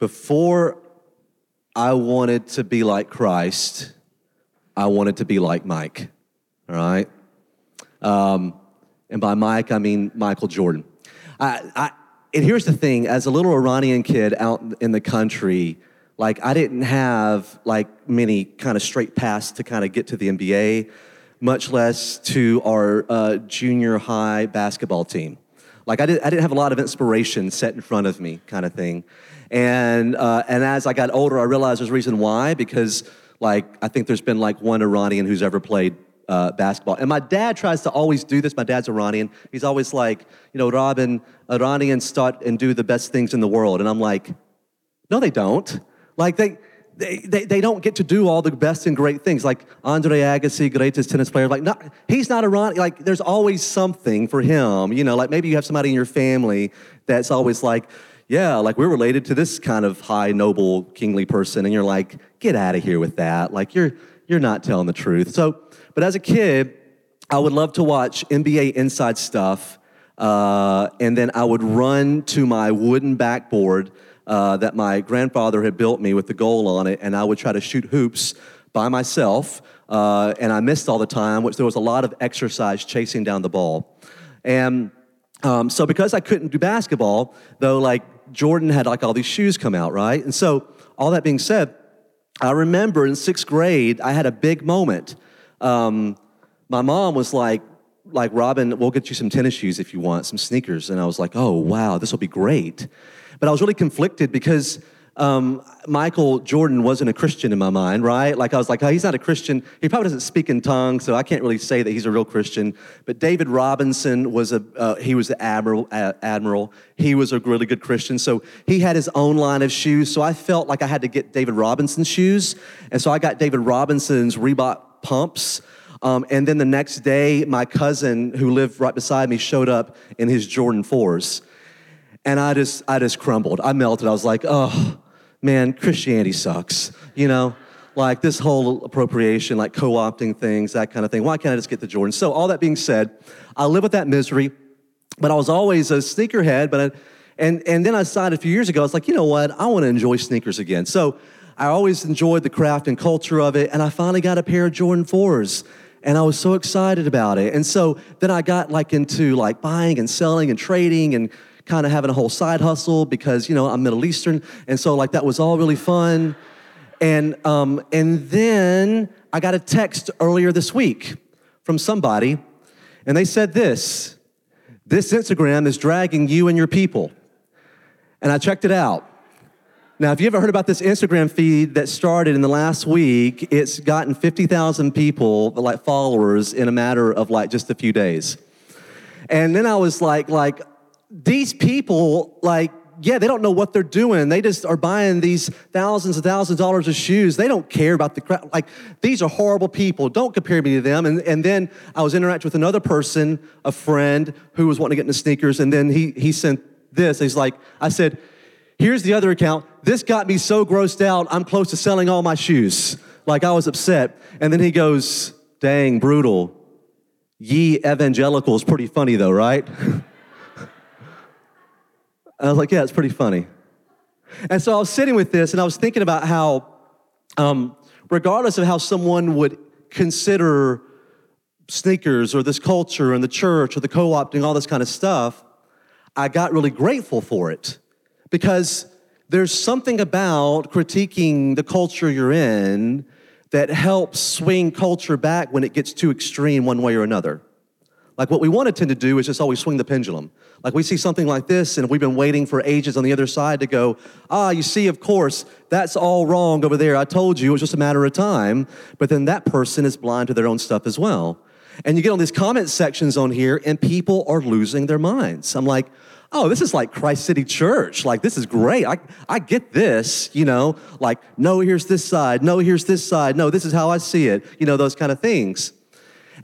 before I wanted to be like Christ, I wanted to be like Mike. All right? Um, and by Mike, I mean Michael Jordan. I, I, and here's the thing as a little Iranian kid out in the country, like I didn't have like many kind of straight paths to kind of get to the NBA, much less to our uh, junior high basketball team. Like I, did, I didn't have a lot of inspiration set in front of me, kind of thing. And, uh, and as I got older, I realized there's a reason why, because like I think there's been like one Iranian who's ever played uh, basketball. And my dad tries to always do this. My dad's Iranian. He's always like, you know, Robin, Iranians start and do the best things in the world. And I'm like, no, they don't. Like they, they, they, they don't get to do all the best and great things. Like Andre Agassi, greatest tennis player. Like not, he's not Iranian. Like there's always something for him. You know, like maybe you have somebody in your family that's always like, yeah, like we're related to this kind of high, noble, kingly person. And you're like, get out of here with that. Like you're, you're not telling the truth. So, but as a kid, I would love to watch NBA Inside Stuff, uh, and then I would run to my wooden backboard uh, that my grandfather had built me with the goal on it, and I would try to shoot hoops by myself. Uh, and I missed all the time, which there was a lot of exercise chasing down the ball. And um, so, because I couldn't do basketball, though, like Jordan had like all these shoes come out, right? And so, all that being said, I remember in sixth grade, I had a big moment um, my mom was like, like Robin, we'll get you some tennis shoes if you want, some sneakers. And I was like, oh wow, this will be great. But I was really conflicted because um, Michael Jordan wasn't a Christian in my mind, right? Like I was like, oh, he's not a Christian. He probably doesn't speak in tongues, so I can't really say that he's a real Christian. But David Robinson was a uh, he was the admiral. Admiral. He was a really good Christian, so he had his own line of shoes. So I felt like I had to get David Robinson's shoes, and so I got David Robinson's Reebok pumps. Um, and then the next day, my cousin who lived right beside me showed up in his Jordan 4s. And I just, I just crumbled. I melted. I was like, oh, man, Christianity sucks. You know, like this whole appropriation, like co opting things, that kind of thing. Why can't I just get the Jordan? So, all that being said, I live with that misery, but I was always a sneakerhead. But I, and, and then I decided a few years ago, I was like, you know what? I want to enjoy sneakers again. So, I always enjoyed the craft and culture of it, and I finally got a pair of Jordan 4s and I was so excited about it. And so then I got like into like buying and selling and trading and kind of having a whole side hustle because you know I'm Middle Eastern, and so like that was all really fun. And um, and then I got a text earlier this week from somebody, and they said this: "This Instagram is dragging you and your people." And I checked it out. Now, if you ever heard about this Instagram feed that started in the last week, it's gotten 50,000 people, like followers, in a matter of like just a few days. And then I was like, like, these people, like, yeah, they don't know what they're doing. They just are buying these thousands and thousands of dollars of shoes. They don't care about the crowd. Like, these are horrible people. Don't compare me to them. And, and then I was interacting with another person, a friend, who was wanting to get into sneakers. And then he, he sent this. He's like, I said, Here's the other account. This got me so grossed out, I'm close to selling all my shoes. Like I was upset. And then he goes, Dang, brutal. Ye evangelical is pretty funny though, right? I was like, Yeah, it's pretty funny. And so I was sitting with this and I was thinking about how, um, regardless of how someone would consider sneakers or this culture and the church or the co opting, all this kind of stuff, I got really grateful for it because there's something about critiquing the culture you're in that helps swing culture back when it gets too extreme one way or another. Like what we want to tend to do is just always swing the pendulum. Like we see something like this, and we've been waiting for ages on the other side to go, ah, you see, of course, that's all wrong over there. I told you it was just a matter of time. But then that person is blind to their own stuff as well. And you get on these comment sections on here, and people are losing their minds. I'm like, oh, this is like Christ City Church. Like, this is great. I, I get this, you know, like, no, here's this side. No, here's this side. No, this is how I see it, you know, those kind of things.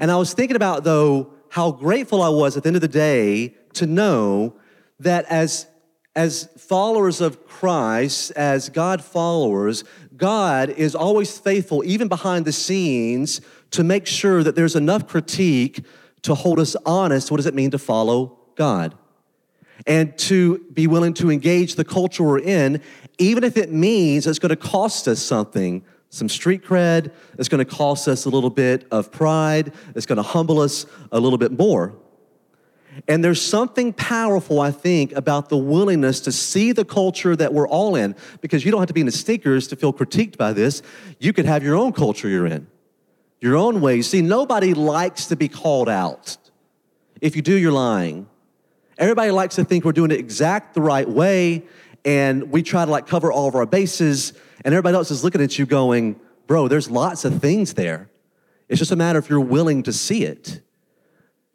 And I was thinking about, though, how grateful I was at the end of the day to know that as, as followers of Christ, as God followers, God is always faithful, even behind the scenes, to make sure that there's enough critique to hold us honest. What does it mean to follow God? and to be willing to engage the culture we're in, even if it means it's going to cost us something some street cred, it's going to cost us a little bit of pride, it's going to humble us a little bit more. And there's something powerful, I think, about the willingness to see the culture that we're all in, because you don't have to be in the sneakers to feel critiqued by this. You could have your own culture you're in, your own ways. See, nobody likes to be called out. If you do, you're lying. Everybody likes to think we're doing it exact the right way, and we try to like cover all of our bases, and everybody else is looking at you going, bro, there's lots of things there. It's just a matter if you're willing to see it.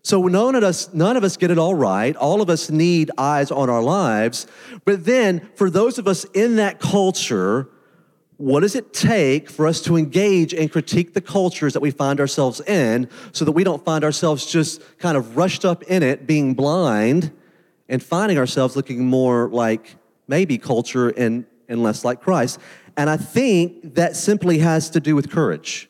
So none of us, none of us get it all right. All of us need eyes on our lives. But then for those of us in that culture, what does it take for us to engage and critique the cultures that we find ourselves in so that we don't find ourselves just kind of rushed up in it, being blind, and finding ourselves looking more like maybe culture and, and less like Christ? And I think that simply has to do with courage.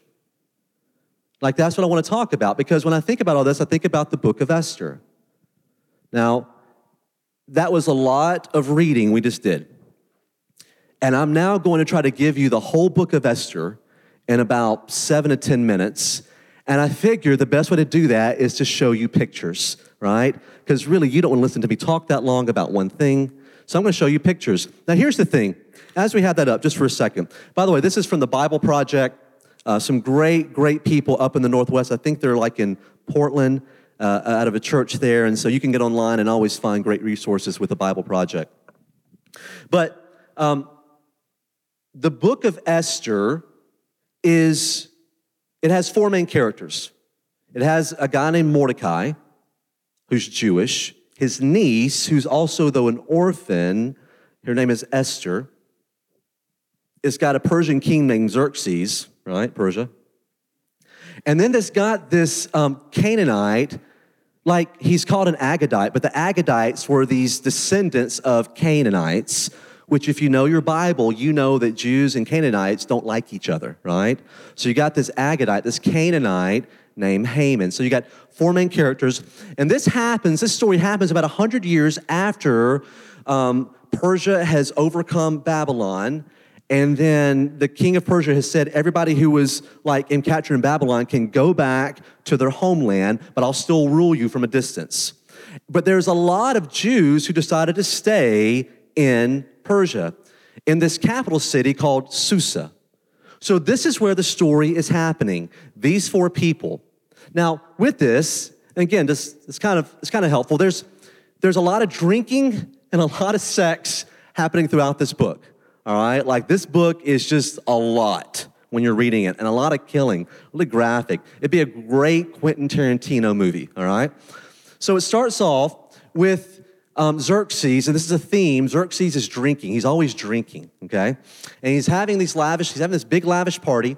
Like, that's what I want to talk about because when I think about all this, I think about the book of Esther. Now, that was a lot of reading we just did. And I'm now going to try to give you the whole book of Esther in about seven to 10 minutes. And I figure the best way to do that is to show you pictures, right? Because really, you don't want to listen to me talk that long about one thing. So I'm going to show you pictures. Now, here's the thing as we have that up, just for a second. By the way, this is from the Bible Project. Uh, some great, great people up in the Northwest. I think they're like in Portland, uh, out of a church there. And so you can get online and always find great resources with the Bible Project. But um, the book of Esther is, it has four main characters. It has a guy named Mordecai, who's Jewish, his niece, who's also, though, an orphan. Her name is Esther. It's got a Persian king named Xerxes right? Persia. And then there's got this um, Canaanite, like he's called an Agagite, but the Agagites were these descendants of Canaanites, which, if you know your Bible, you know that Jews and Canaanites don't like each other, right? So you got this Agagite, this Canaanite named Haman. So you got four main characters. And this happens, this story happens about 100 years after um, Persia has overcome Babylon and then the king of Persia has said everybody who was like in captured in Babylon can go back to their homeland, but I'll still rule you from a distance. But there's a lot of Jews who decided to stay in Persia, in this capital city called Susa. So this is where the story is happening. These four people. Now, with this, again, this it's kind of it's kind of helpful. There's there's a lot of drinking and a lot of sex happening throughout this book. All right, like this book is just a lot when you're reading it, and a lot of killing, really graphic. It'd be a great Quentin Tarantino movie. All right, so it starts off with um, Xerxes, and this is a theme. Xerxes is drinking. He's always drinking. Okay, and he's having these lavish. He's having this big lavish party.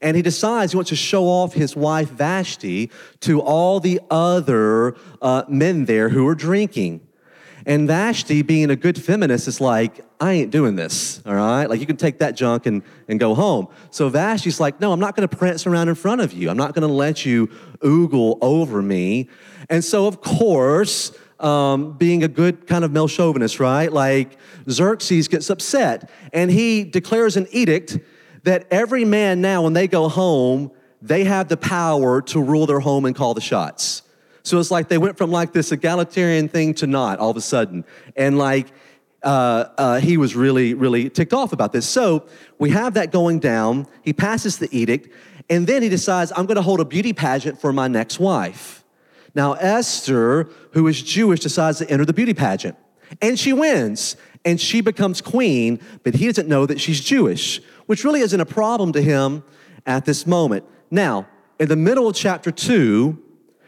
And he decides he wants to show off his wife Vashti to all the other uh, men there who are drinking. And Vashti, being a good feminist, is like, I ain't doing this, all right? Like, you can take that junk and, and go home. So Vashti's like, no, I'm not gonna prance around in front of you. I'm not gonna let you oogle over me. And so, of course, um, being a good kind of male chauvinist, right? Like, Xerxes gets upset and he declares an edict that every man now, when they go home, they have the power to rule their home and call the shots. So it's like they went from like this egalitarian thing to not all of a sudden. And like, uh, uh, he was really, really ticked off about this. So we have that going down. He passes the edict, and then he decides, I'm going to hold a beauty pageant for my next wife. Now, Esther, who is Jewish, decides to enter the beauty pageant, and she wins, and she becomes queen, but he doesn't know that she's Jewish, which really isn't a problem to him at this moment. Now, in the middle of chapter two,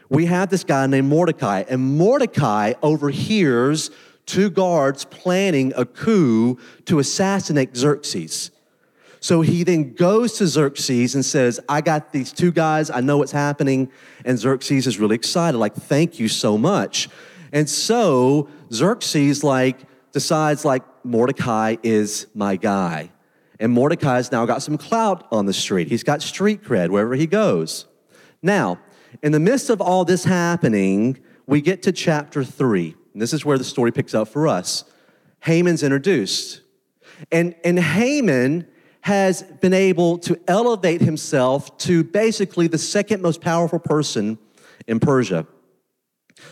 we have this guy named Mordecai, and Mordecai overhears two guards planning a coup to assassinate Xerxes. So he then goes to Xerxes and says, I got these two guys, I know what's happening. And Xerxes is really excited, like, thank you so much. And so Xerxes, like, decides, like, Mordecai is my guy. And Mordecai's now got some clout on the street. He's got street cred wherever he goes. Now, in the midst of all this happening, we get to chapter three. and this is where the story picks up for us, Haman's introduced. And, and Haman has been able to elevate himself to basically the second most powerful person in Persia.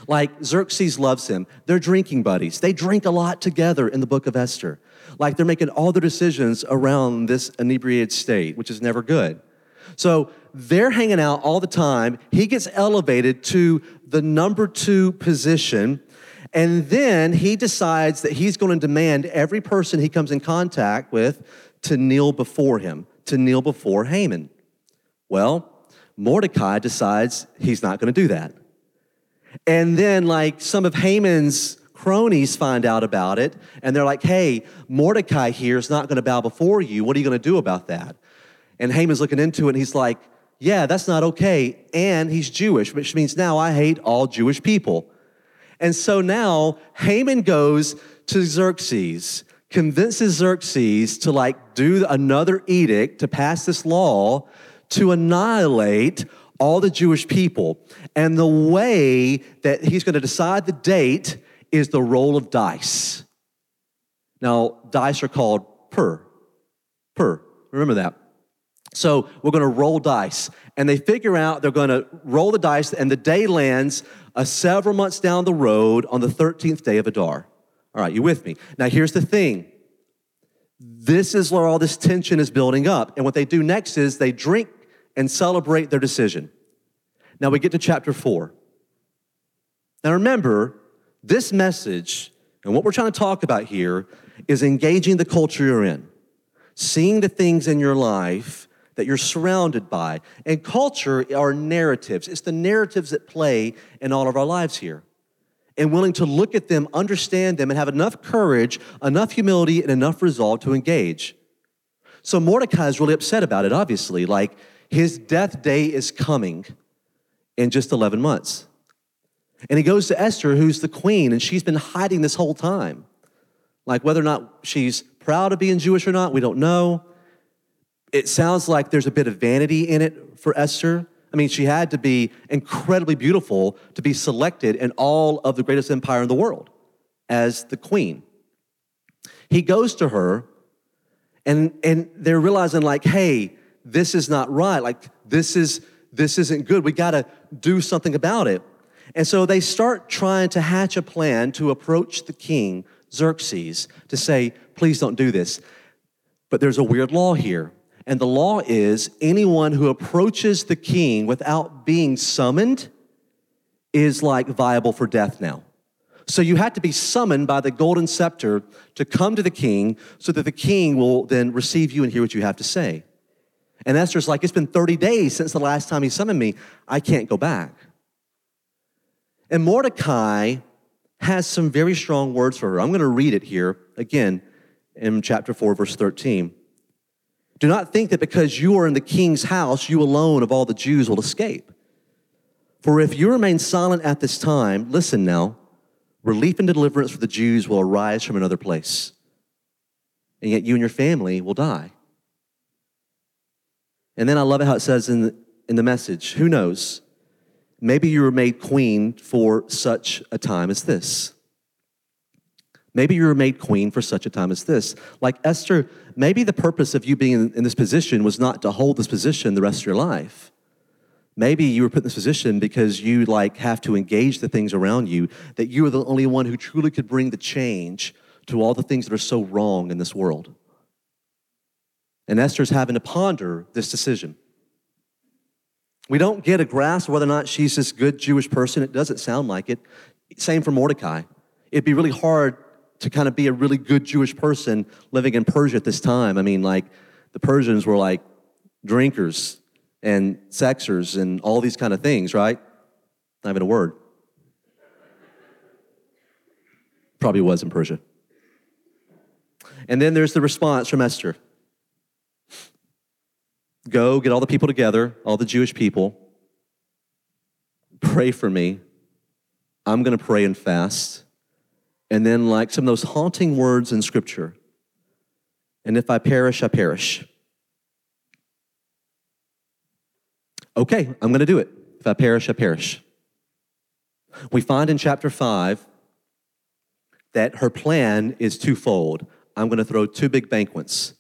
Like Xerxes loves him. They're drinking buddies. They drink a lot together in the book of Esther. Like they're making all their decisions around this inebriated state, which is never good. So they're hanging out all the time. He gets elevated to the number two position. And then he decides that he's going to demand every person he comes in contact with to kneel before him, to kneel before Haman. Well, Mordecai decides he's not going to do that. And then, like, some of Haman's cronies find out about it, and they're like, hey, Mordecai here is not going to bow before you. What are you going to do about that? And Haman's looking into it, and he's like, yeah, that's not okay. And he's Jewish, which means now I hate all Jewish people. And so now Haman goes to Xerxes, convinces Xerxes to like do another edict to pass this law to annihilate all the Jewish people. And the way that he's going to decide the date is the roll of dice. Now, dice are called per. Pur. Remember that. So we're going to roll dice. And they figure out they're going to roll the dice, and the day lands uh, several months down the road on the 13th day of Adar. All right, you with me? Now, here's the thing this is where all this tension is building up. And what they do next is they drink and celebrate their decision. Now we get to chapter four. Now remember, this message and what we're trying to talk about here is engaging the culture you're in, seeing the things in your life that you're surrounded by. And culture are narratives, it's the narratives that play in all of our lives here. And willing to look at them, understand them, and have enough courage, enough humility, and enough resolve to engage. So Mordecai is really upset about it, obviously. Like, his death day is coming in just 11 months. And he goes to Esther, who's the queen, and she's been hiding this whole time. Like whether or not she's proud of being Jewish or not, we don't know. It sounds like there's a bit of vanity in it for Esther. I mean, she had to be incredibly beautiful to be selected in all of the greatest empire in the world as the queen. He goes to her, and, and they're realizing, like, hey, this is not right. Like, this is this isn't good. We got to do something about it. And so they start trying to hatch a plan to approach the king, Xerxes, to say, please don't do this. But there's a weird law here. And the law is anyone who approaches the king without being summoned is like viable for death now. So you had to be summoned by the golden scepter to come to the king so that the king will then receive you and hear what you have to say. And Esther's like, It's been 30 days since the last time he summoned me. I can't go back. And Mordecai has some very strong words for her. I'm going to read it here again in chapter 4, verse 13. Do not think that because you are in the king's house, you alone of all the Jews will escape. For if you remain silent at this time, listen now, relief and deliverance for the Jews will arise from another place. And yet you and your family will die. And then I love it how it says in the, in the message who knows? Maybe you were made queen for such a time as this. Maybe you were made queen for such a time as this. Like Esther, maybe the purpose of you being in, this position was not to hold this position the rest of your life. Maybe you were put in this position because you like have to engage the things around you, that you are the only one who truly could bring the change to all the things that are so wrong in this world. And Esther's having to ponder this decision. We don't get a grasp whether or not she's this good Jewish person. It doesn't sound like it. Same for Mordecai. It'd be really hard to kind of be a really good Jewish person living in Persia at this time. I mean, like, the Persians were like drinkers and sexers and all these kind of things, right? Not even a word. Probably was in Persia. And then there's the response from Esther. Go get all the people together, all the Jewish people. Pray for me. I'm going to pray and fast. And then, like some of those haunting words in Scripture, and if I perish, I perish. Okay, I'm going to do it. If I perish, I perish. We find in chapter 5 that her plan is twofold. I'm going to throw two big banquets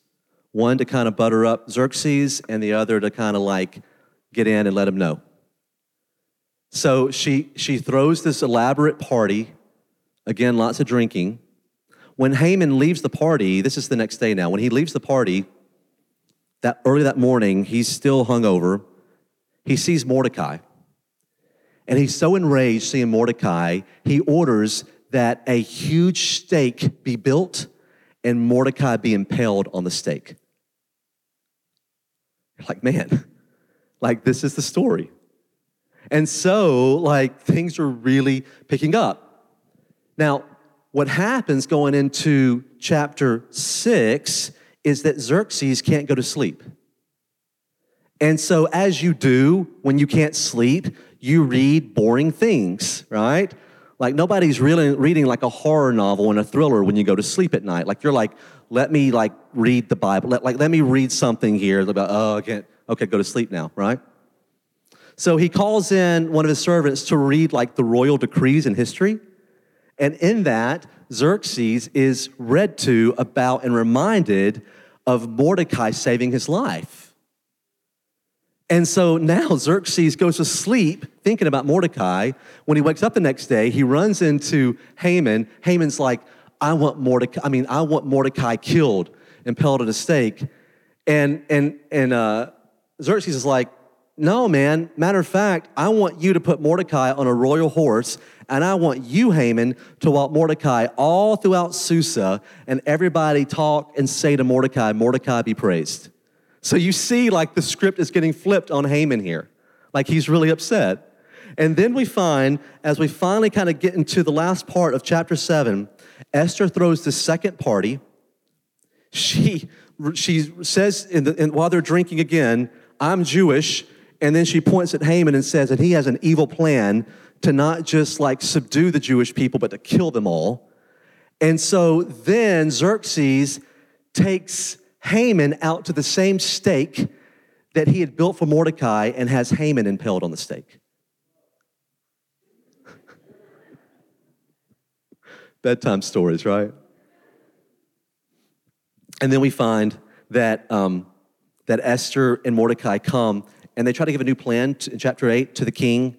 one to kind of butter up Xerxes, and the other to kind of like get in and let him know. So she, she throws this elaborate party. Again, lots of drinking. When Haman leaves the party, this is the next day now. When he leaves the party, that early that morning, he's still hungover. He sees Mordecai. And he's so enraged seeing Mordecai, he orders that a huge stake be built and Mordecai be impaled on the stake. like, man, like this is the story. And so, like, things are really picking up. Now, what happens going into chapter six is that Xerxes can't go to sleep. And so, as you do when you can't sleep, you read boring things, right? Like, nobody's really reading like a horror novel and a thriller when you go to sleep at night. Like, you're like, let me like read the Bible. Let, like, let me read something here about, oh, I can't, okay, go to sleep now, right? So he calls in one of his servants to read like the royal decrees in history. And in that, Xerxes is read to about and reminded of Mordecai saving his life. And so now Xerxes goes to sleep thinking about Mordecai. When he wakes up the next day, he runs into Haman. Haman's like, I want Mordecai, I mean, I want Mordecai killed, impaled at a stake. And, and, and uh, Xerxes is like, no, man. Matter of fact, I want you to put Mordecai on a royal horse, and I want you, Haman, to walk Mordecai all throughout Susa, and everybody talk and say to Mordecai, Mordecai be praised. So you see, like, the script is getting flipped on Haman here. Like, he's really upset. And then we find, as we finally kind of get into the last part of chapter seven, Esther throws the second party. She, she says, in the, in, while they're drinking again, I'm Jewish. And then she points at Haman and says that he has an evil plan to not just like subdue the Jewish people, but to kill them all. And so then Xerxes takes Haman out to the same stake that he had built for Mordecai and has Haman impaled on the stake. Bedtime stories, right? And then we find that, um, that Esther and Mordecai come and they try to give a new plan to, in chapter 8 to the king.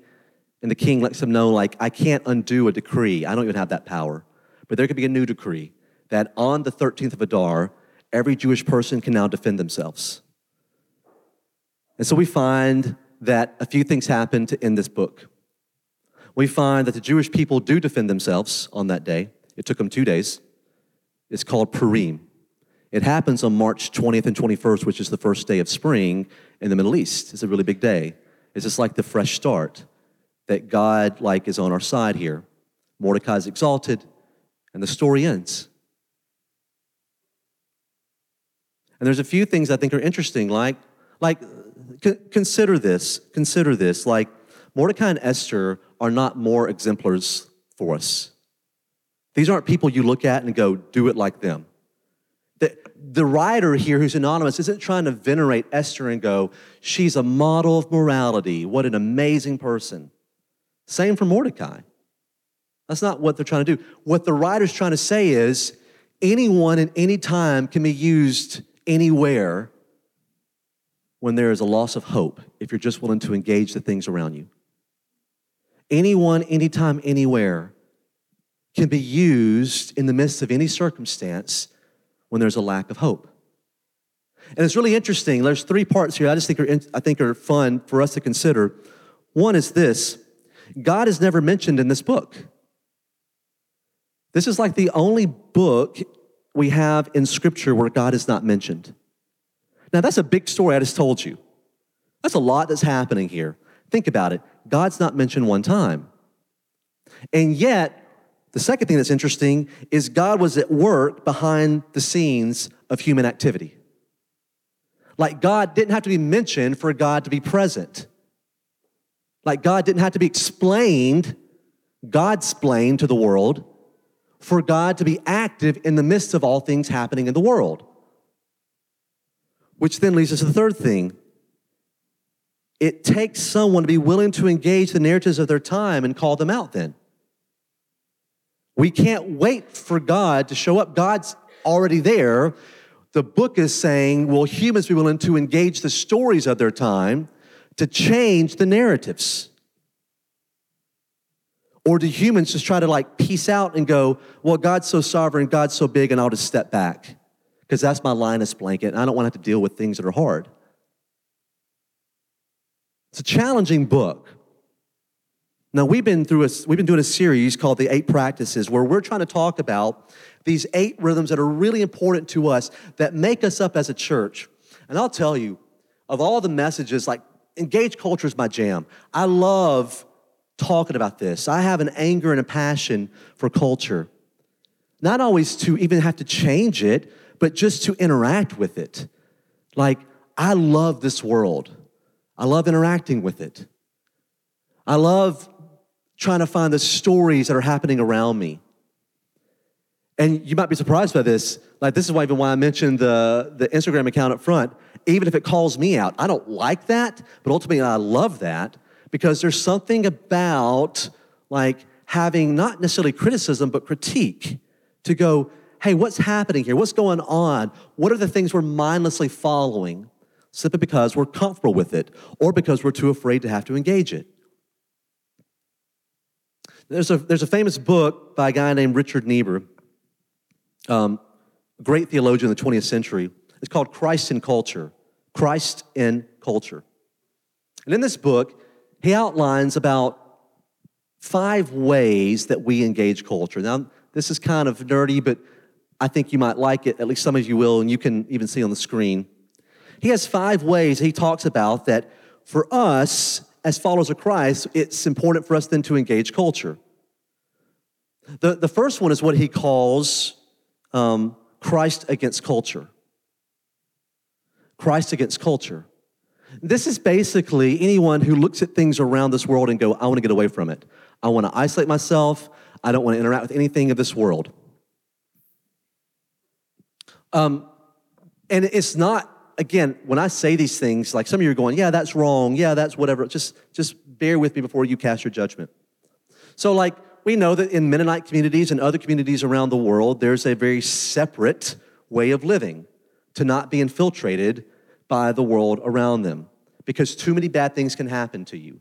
And the king lets them know, like, I can't undo a decree. I don't even have that power. But there could be a new decree that on the 13th of Adar, every Jewish person can now defend themselves. And so we find that a few things happen to end this book. We find that the Jewish people do defend themselves on that day. It took them two days. It's called Purim. It happens on March 20th and 21st, which is the first day of spring in the Middle East. It's a really big day. It's just like the fresh start that God like is on our side here. Mordecai is exalted, and the story ends. And there's a few things I think are interesting, like, like c- consider this, consider this, like Mordecai and Esther are not more exemplars for us. These aren't people you look at and go, do it like them. The, writer here, who's anonymous, isn't trying to venerate Esther and go, she's a model of morality. What an amazing person. Same for Mordecai. That's not what they're trying to do. What the writer's trying to say is anyone at any time can be used anywhere when there is a loss of hope, if you're just willing to engage the things around you. Anyone, anytime, anywhere can be used in the midst of any circumstance when there's a lack of hope. And it's really interesting. There's three parts here I just think are, I think are fun for us to consider. One is this God is never mentioned in this book. This is like the only book we have in Scripture where God is not mentioned. Now, that's a big story I just told you. That's a lot that's happening here. Think about it. God's not mentioned one time. And yet, the second thing that's interesting is God was at work behind the scenes of human activity. Like God didn't have to be mentioned for God to be present. Like God didn't have to be explained, God explained to the world for God to be active in the midst of all things happening in the world. Which then leads us to the third thing. It takes someone to be willing to engage the narratives of their time and call them out then. We can't wait for God to show up. God's already there. The book is saying, will humans be willing to engage the stories of their time to change the narratives? Or do humans just try to like peace out and go, well, God's so sovereign, God's so big, and I'll just step back? Because that's my Linus blanket, and I don't want to have to deal with things that are hard. It's a challenging book. Now we've been through a, we've been doing a series called the Eight Practices, where we're trying to talk about these eight rhythms that are really important to us that make us up as a church. And I'll tell you, of all the messages, like engage culture is my jam. I love talking about this. I have an anger and a passion for culture. Not always to even have to change it, but just to interact with it. Like, I love this world. I love interacting with it. I love trying to find the stories that are happening around me. And you might be surprised by this. Like, this is why even why I mentioned the, the Instagram account up front. Even if it calls me out, I don't like that, but ultimately I love that because there's something about like having not necessarily criticism, but critique to go, hey, what's happening here? What's going on? What are the things we're mindlessly following simply because we're comfortable with it or because we're too afraid to have to engage it? There's a, there's a famous book by a guy named Richard Niebuhr, um, great theologian of the 20th century. It's called Christ in Culture. Christ in Culture. And in this book, he outlines about five ways that we engage culture. Now, this is kind of nerdy, but I think you might like it. At least some of you will, and you can even see on the screen. He has five ways he talks about that for us as followers of Christ, it's important for us then to engage culture. The, the first one is what he calls um, Christ against culture. Christ against culture. This is basically anyone who looks at things around this world and go, I want to get away from it. I want to isolate myself. I don't want to interact with anything of this world. Um, and it's not, again, when I say these things, like some of you are going, yeah, that's wrong. Yeah, that's whatever. Just, just bear with me before you cast your judgment. So, like, we know that in Mennonite communities and other communities around the world, there's a very separate way of living to not be infiltrated by the world around them because too many bad things can happen to you.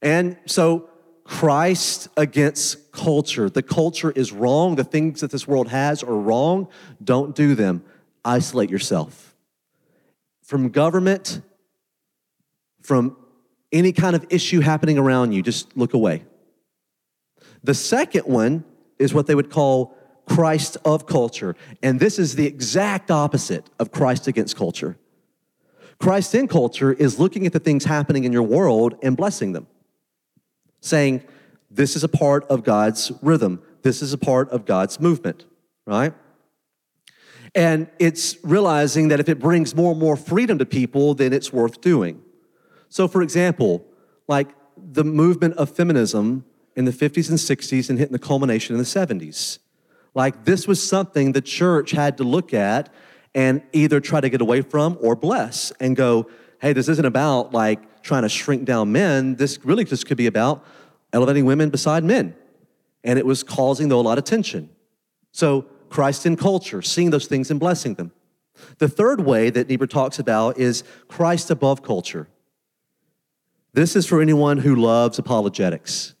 And so, Christ against culture. The culture is wrong. The things that this world has are wrong. Don't do them. Isolate yourself from government, from any kind of issue happening around you. Just look away. The second one is what they would call Christ of culture. And this is the exact opposite of Christ against culture. Christ in culture is looking at the things happening in your world and blessing them, saying, This is a part of God's rhythm, this is a part of God's movement, right? And it's realizing that if it brings more and more freedom to people, then it's worth doing. So, for example, like the movement of feminism in the 50s and 60s and hitting the culmination in the 70s. Like this was something the church had to look at and either try to get away from or bless and go, hey, this isn't about like trying to shrink down men. This really just could be about elevating women beside men. And it was causing, though, a lot of tension. So, Christ in culture, seeing those things and blessing them. The third way that Niebuhr talks about is Christ above culture. This is for anyone who loves apologetics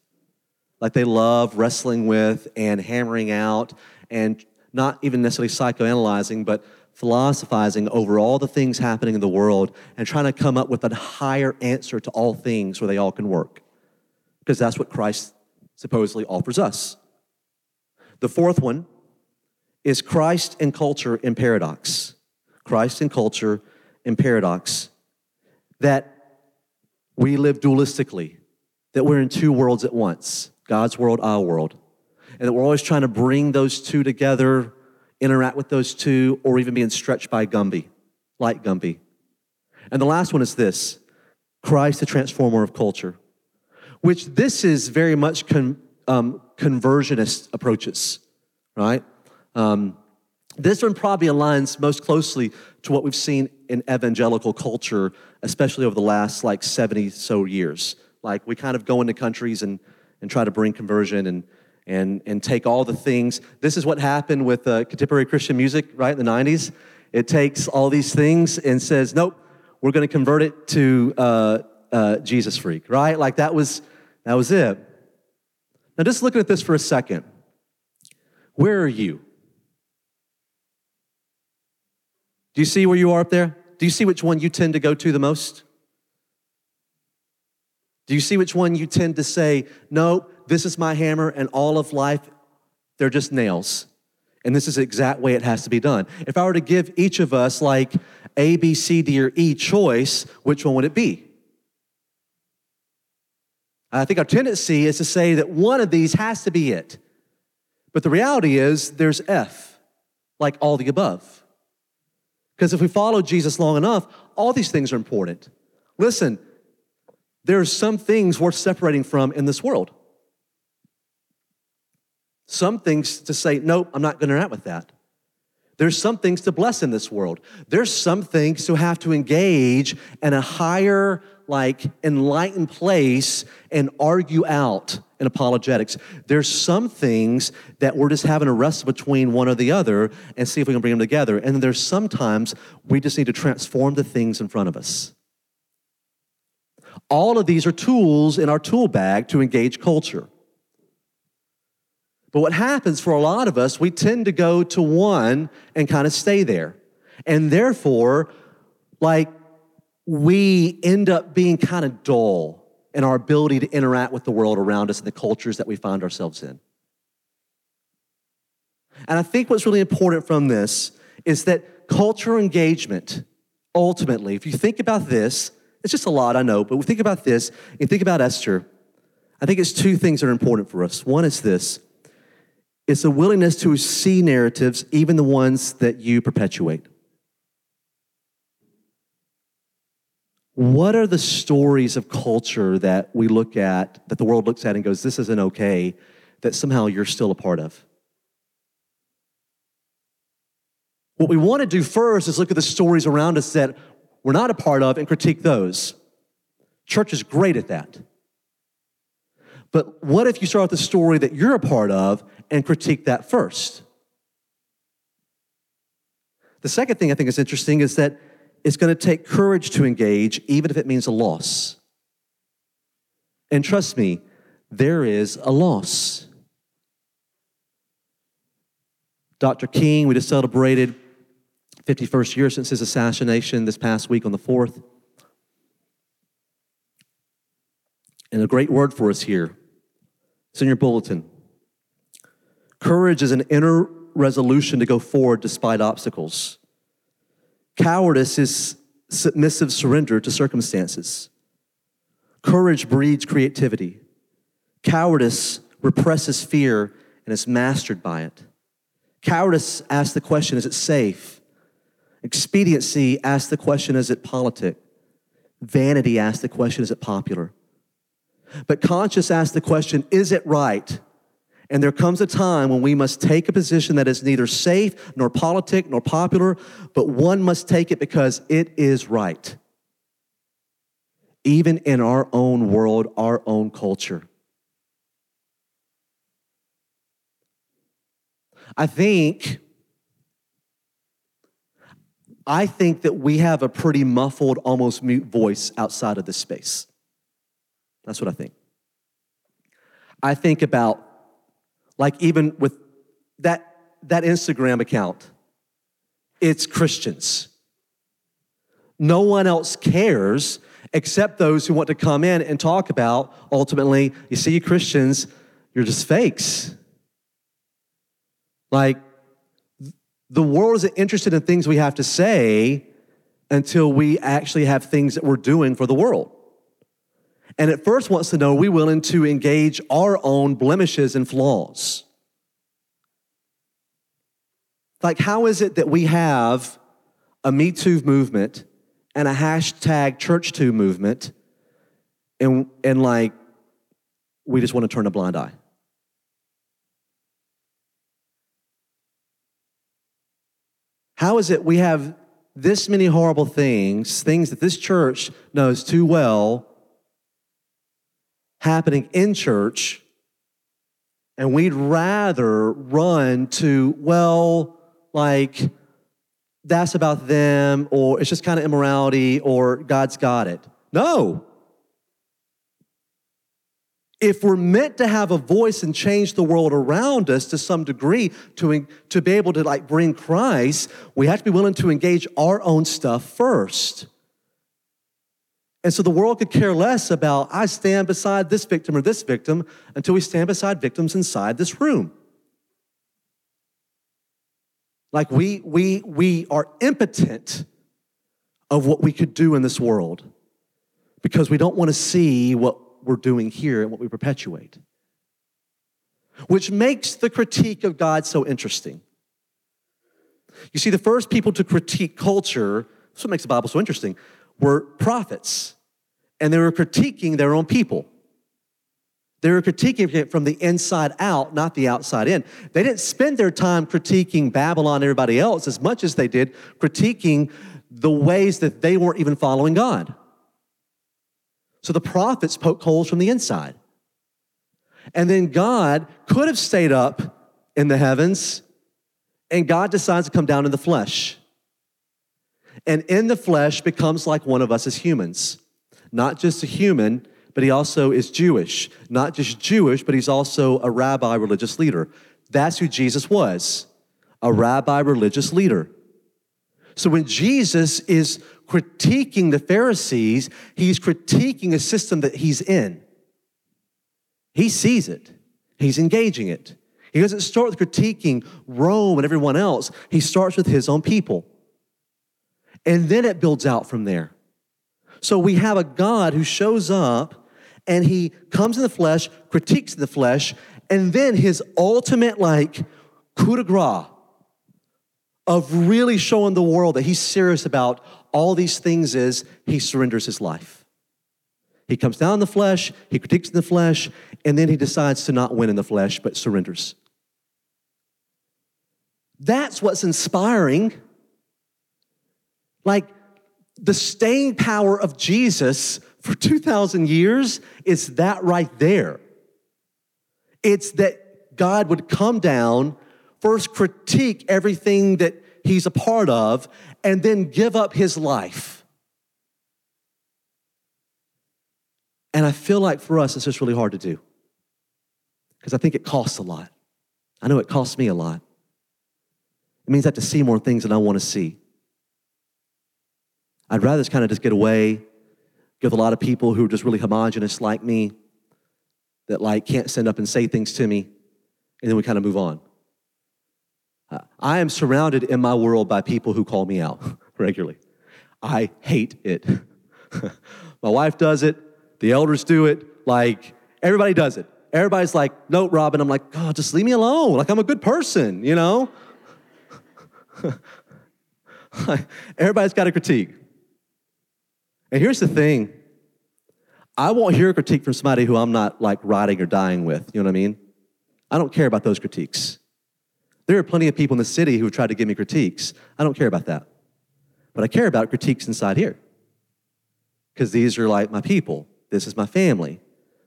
like they love wrestling with and hammering out and not even necessarily psychoanalyzing, but philosophizing over all the things happening in the world and trying to come up with a higher answer to all things where they all can work. Because that's what Christ supposedly offers us. The fourth one is Christ and culture in paradox. Christ and culture in paradox. That we live dualistically, that we're in two worlds at once. God's world, our world. And that we're always trying to bring those two together, interact with those two, or even being stretched by Gumby, like Gumby. And the last one is this Christ, the transformer of culture, which this is very much con, um, conversionist approaches, right? Um, this one probably aligns most closely to what we've seen in evangelical culture, especially over the last like 70 so years. Like we kind of go into countries and and try to bring conversion and, and, and take all the things. This is what happened with uh, contemporary Christian music, right, in the 90s. It takes all these things and says, nope, we're going to convert it to uh, uh, Jesus freak, right? Like that was, that was it. Now, just looking at this for a second, where are you? Do you see where you are up there? Do you see which one you tend to go to the most? Do you see which one you tend to say, no, this is my hammer, and all of life, they're just nails? And this is the exact way it has to be done. If I were to give each of us like A, B, C, D, or E choice, which one would it be? I think our tendency is to say that one of these has to be it. But the reality is there's F, like all the above. Because if we follow Jesus long enough, all these things are important. Listen, there are some things worth separating from in this world. Some things to say, nope, I'm not going to interact with that. There's some things to bless in this world. There's some things to have to engage in a higher, like, enlightened place and argue out in apologetics. There's some things that we're just having to wrestle between one or the other and see if we can bring them together. And there's sometimes we just need to transform the things in front of us. All of these are tools in our tool bag to engage culture. But what happens for a lot of us, we tend to go to one and kind of stay there. And therefore, like, we end up being kind of dull in our ability to interact with the world around us and the cultures that we find ourselves in. And I think what's really important from this is that cultural engagement, ultimately, if you think about this, it's just a lot, I know, but we think about this and think about Esther. I think it's two things that are important for us. One is this it's a willingness to see narratives, even the ones that you perpetuate. What are the stories of culture that we look at, that the world looks at and goes, this isn't okay, that somehow you're still a part of? What we want to do first is look at the stories around us that we're not a part of and critique those. Church is great at that. But what if you start with the story that you're a part of and critique that first? The second thing I think is interesting is that it's going to take courage to engage, even if it means a loss. And trust me, there is a loss. Dr. King, we just celebrated 51st year since his assassination this past week on the 4th. And a great word for us here. It's in your bulletin. Courage is an inner resolution to go forward despite obstacles. Cowardice is submissive surrender to circumstances. Courage breeds creativity. Cowardice represses fear and is mastered by it. Cowardice asks the question is it safe? Expediency asks the question is it politic? Vanity asks the question is it popular? But conscience asks the question is it right? And there comes a time when we must take a position that is neither safe nor politic nor popular, but one must take it because it is right. Even in our own world, our own culture. I think I think that we have a pretty muffled, almost mute voice outside of this space. That's what I think. I think about like even with that, that Instagram account, it's Christians. No one else cares except those who want to come in and talk about ultimately, you see, Christians, you're just fakes. Like, the world isn't interested in things we have to say until we actually have things that we're doing for the world. And it first wants to know are we willing to engage our own blemishes and flaws? Like, how is it that we have a Me Too movement and a hashtag Church Too movement, and, and like, we just want to turn a blind eye? How is it we have this many horrible things, things that this church knows too well, happening in church, And we'd rather run to, well, like, that's about them, or it's just kind of immorality, or God's got it. No. If we're meant to have a voice and change the world around us to some degree to, to be able to like bring Christ, we have to be willing to engage our own stuff first. And so the world could care less about, I stand beside this victim or this victim until we stand beside victims inside this room. Like we, we, we are impotent of what we could do in this world because we don't want to see what we're doing here and what we perpetuate. Which makes the critique of God so interesting. You see, the first people to critique culture, that's what makes the Bible so interesting, were prophets. And they were critiquing their own people. They were critiquing it from the inside out, not the outside in. They didn't spend their time critiquing Babylon and everybody else as much as they did critiquing the ways that they weren't even following God. So the prophets poked holes from the inside. And then God could have stayed up in the heavens, and God decides to come down in the flesh. And in the flesh becomes like one of us as humans, not just a human but he also is Jewish. Not just Jewish, but he's also a rabbi religious leader. That's who Jesus was a rabbi religious leader. So when Jesus is critiquing the Pharisees, he's critiquing a system that he's in. He sees it, he's engaging it. He doesn't start with critiquing Rome and everyone else, he starts with his own people. And then it builds out from there. So we have a God who shows up and he comes in the flesh, critiques the flesh, and then his ultimate like coup de grace of really showing the world that he's serious about all these things is he surrenders his life. He comes down in the flesh, he critiques in the flesh, and then he decides to not win in the flesh, but surrenders. That's what's inspiring. Like the staying power of Jesus for 2,000 years, is that right there. It's that God would come down, first critique everything that he's a part of, and then give up his life. And I feel like for us, it's just really hard to do because I think it costs a lot. I know it costs me a lot. It means I have to see more things than I want to see. I'd rather just kind of just get away with a lot of people who are just really homogenous like me that like can't stand up and say things to me and then we kind of move on i am surrounded in my world by people who call me out regularly. I hate it. My wife does it. The elders do it. Like everybody does it. Everybody's like no robin. I'm like god just leave me alone. Like i'm a good person you know? Everybody's got a critique. And here's the thing. I won't hear a critique from somebody who I'm not like riding or dying with. You know what I mean? I don't care about those critiques. There are plenty of people in the city who have tried to give me critiques. I don't care about that. But I care about critiques inside here. Because these are like my people. This is my family.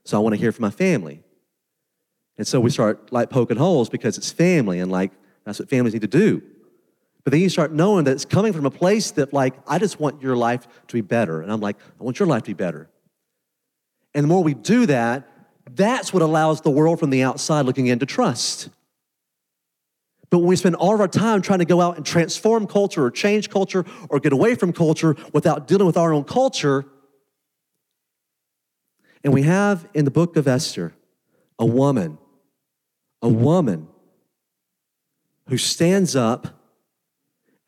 So I want to hear from my family. And so we start like poking holes because it's family and like that's what families need to do. But then you start knowing that it's coming from a place that, like, I just want your life to be better. And I'm like, I want your life to be better. And the more we do that, that's what allows the world from the outside looking in to trust. But when we spend all of our time trying to go out and transform culture or change culture or get away from culture without dealing with our own culture, and we have in the book of Esther a woman, a woman who stands up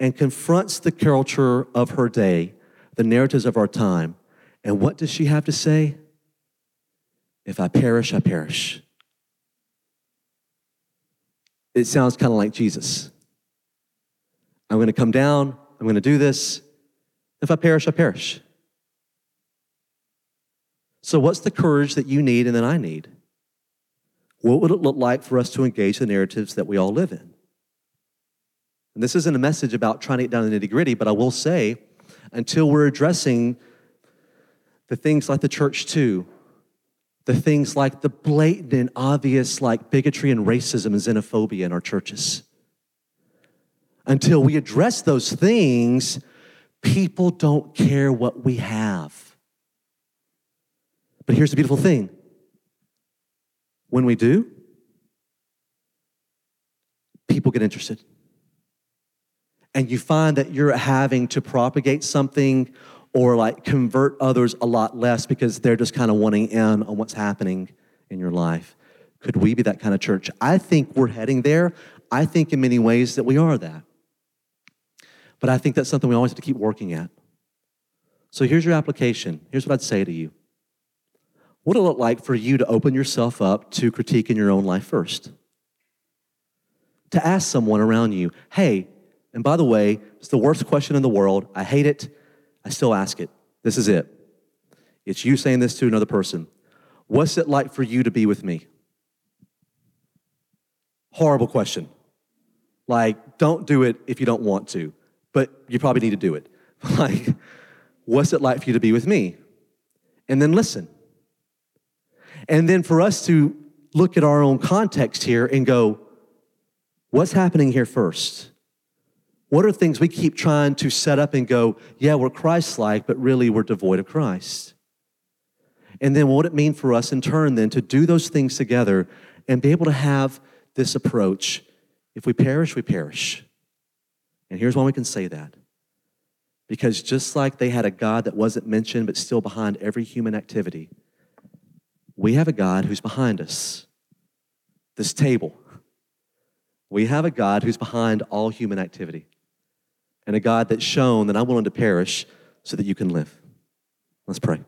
and confronts the culture of her day, the narratives of our time. And what does she have to say? If I perish, I perish. It sounds kind of like Jesus. I'm going to come down, I'm going to do this. If I perish, I perish. So, what's the courage that you need and that I need? What would it look like for us to engage the narratives that we all live in? And this isn't a message about trying to get down to the nitty gritty, but I will say, until we're addressing the things like the church too, the things like the blatant and obvious, like bigotry and racism and xenophobia in our churches. Until we address those things, people don't care what we have. But here's the beautiful thing when we do, people get interested. And you find that you're having to propagate something or like convert others a lot less because they're just kind of wanting in on what's happening in your life. Could we be that kind of church? I think we're heading there. I think in many ways that we are that. But I think that's something we always have to keep working at. So here's your application. Here's what I'd say to you. What would it look like for you to open yourself up to critique in your own life first? To ask someone around you, hey, and by the way, it's the worst question in the world. I hate it. I still ask it. This is it. It's you saying this to another person. What's it like for you to be with me? Horrible question. Like, don't do it if you don't want to, but you probably need to do it. Like, what's it like for you to be with me? And then listen. And then for us to look at our own context here and go, what's happening here first? What are things we keep trying to set up and go, yeah, we're Christ like, but really we're devoid of Christ? And then what would it mean for us in turn then to do those things together and be able to have this approach. If we perish, we perish. And here's why we can say that. Because just like they had a God that wasn't mentioned but still behind every human activity, we have a God who's behind us. This table. We have a God who's behind all human activity and a God that's shown that I'm willing to perish so that you can live. Let's pray.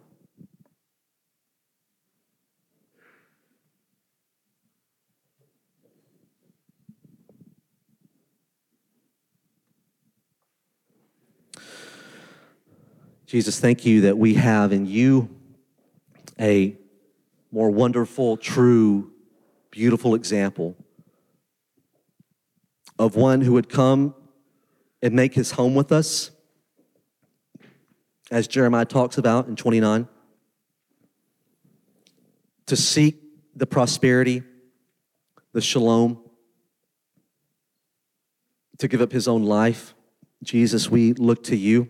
Jesus, thank you that we have in you a more wonderful, true, beautiful example of one who would come and make his home with us, as Jeremiah talks about in 29, to seek the prosperity, the shalom, to give up his own life. Jesus, we look to you.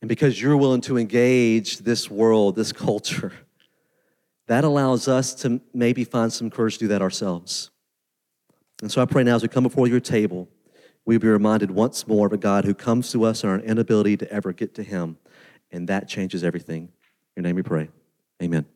And because you're willing to engage this world, this culture, that allows us to maybe find some courage to do that ourselves. And so I pray now as we come before your table, we be reminded once more of a God who comes to us in our inability to ever get to him. And that changes everything. In your name we pray. Amen.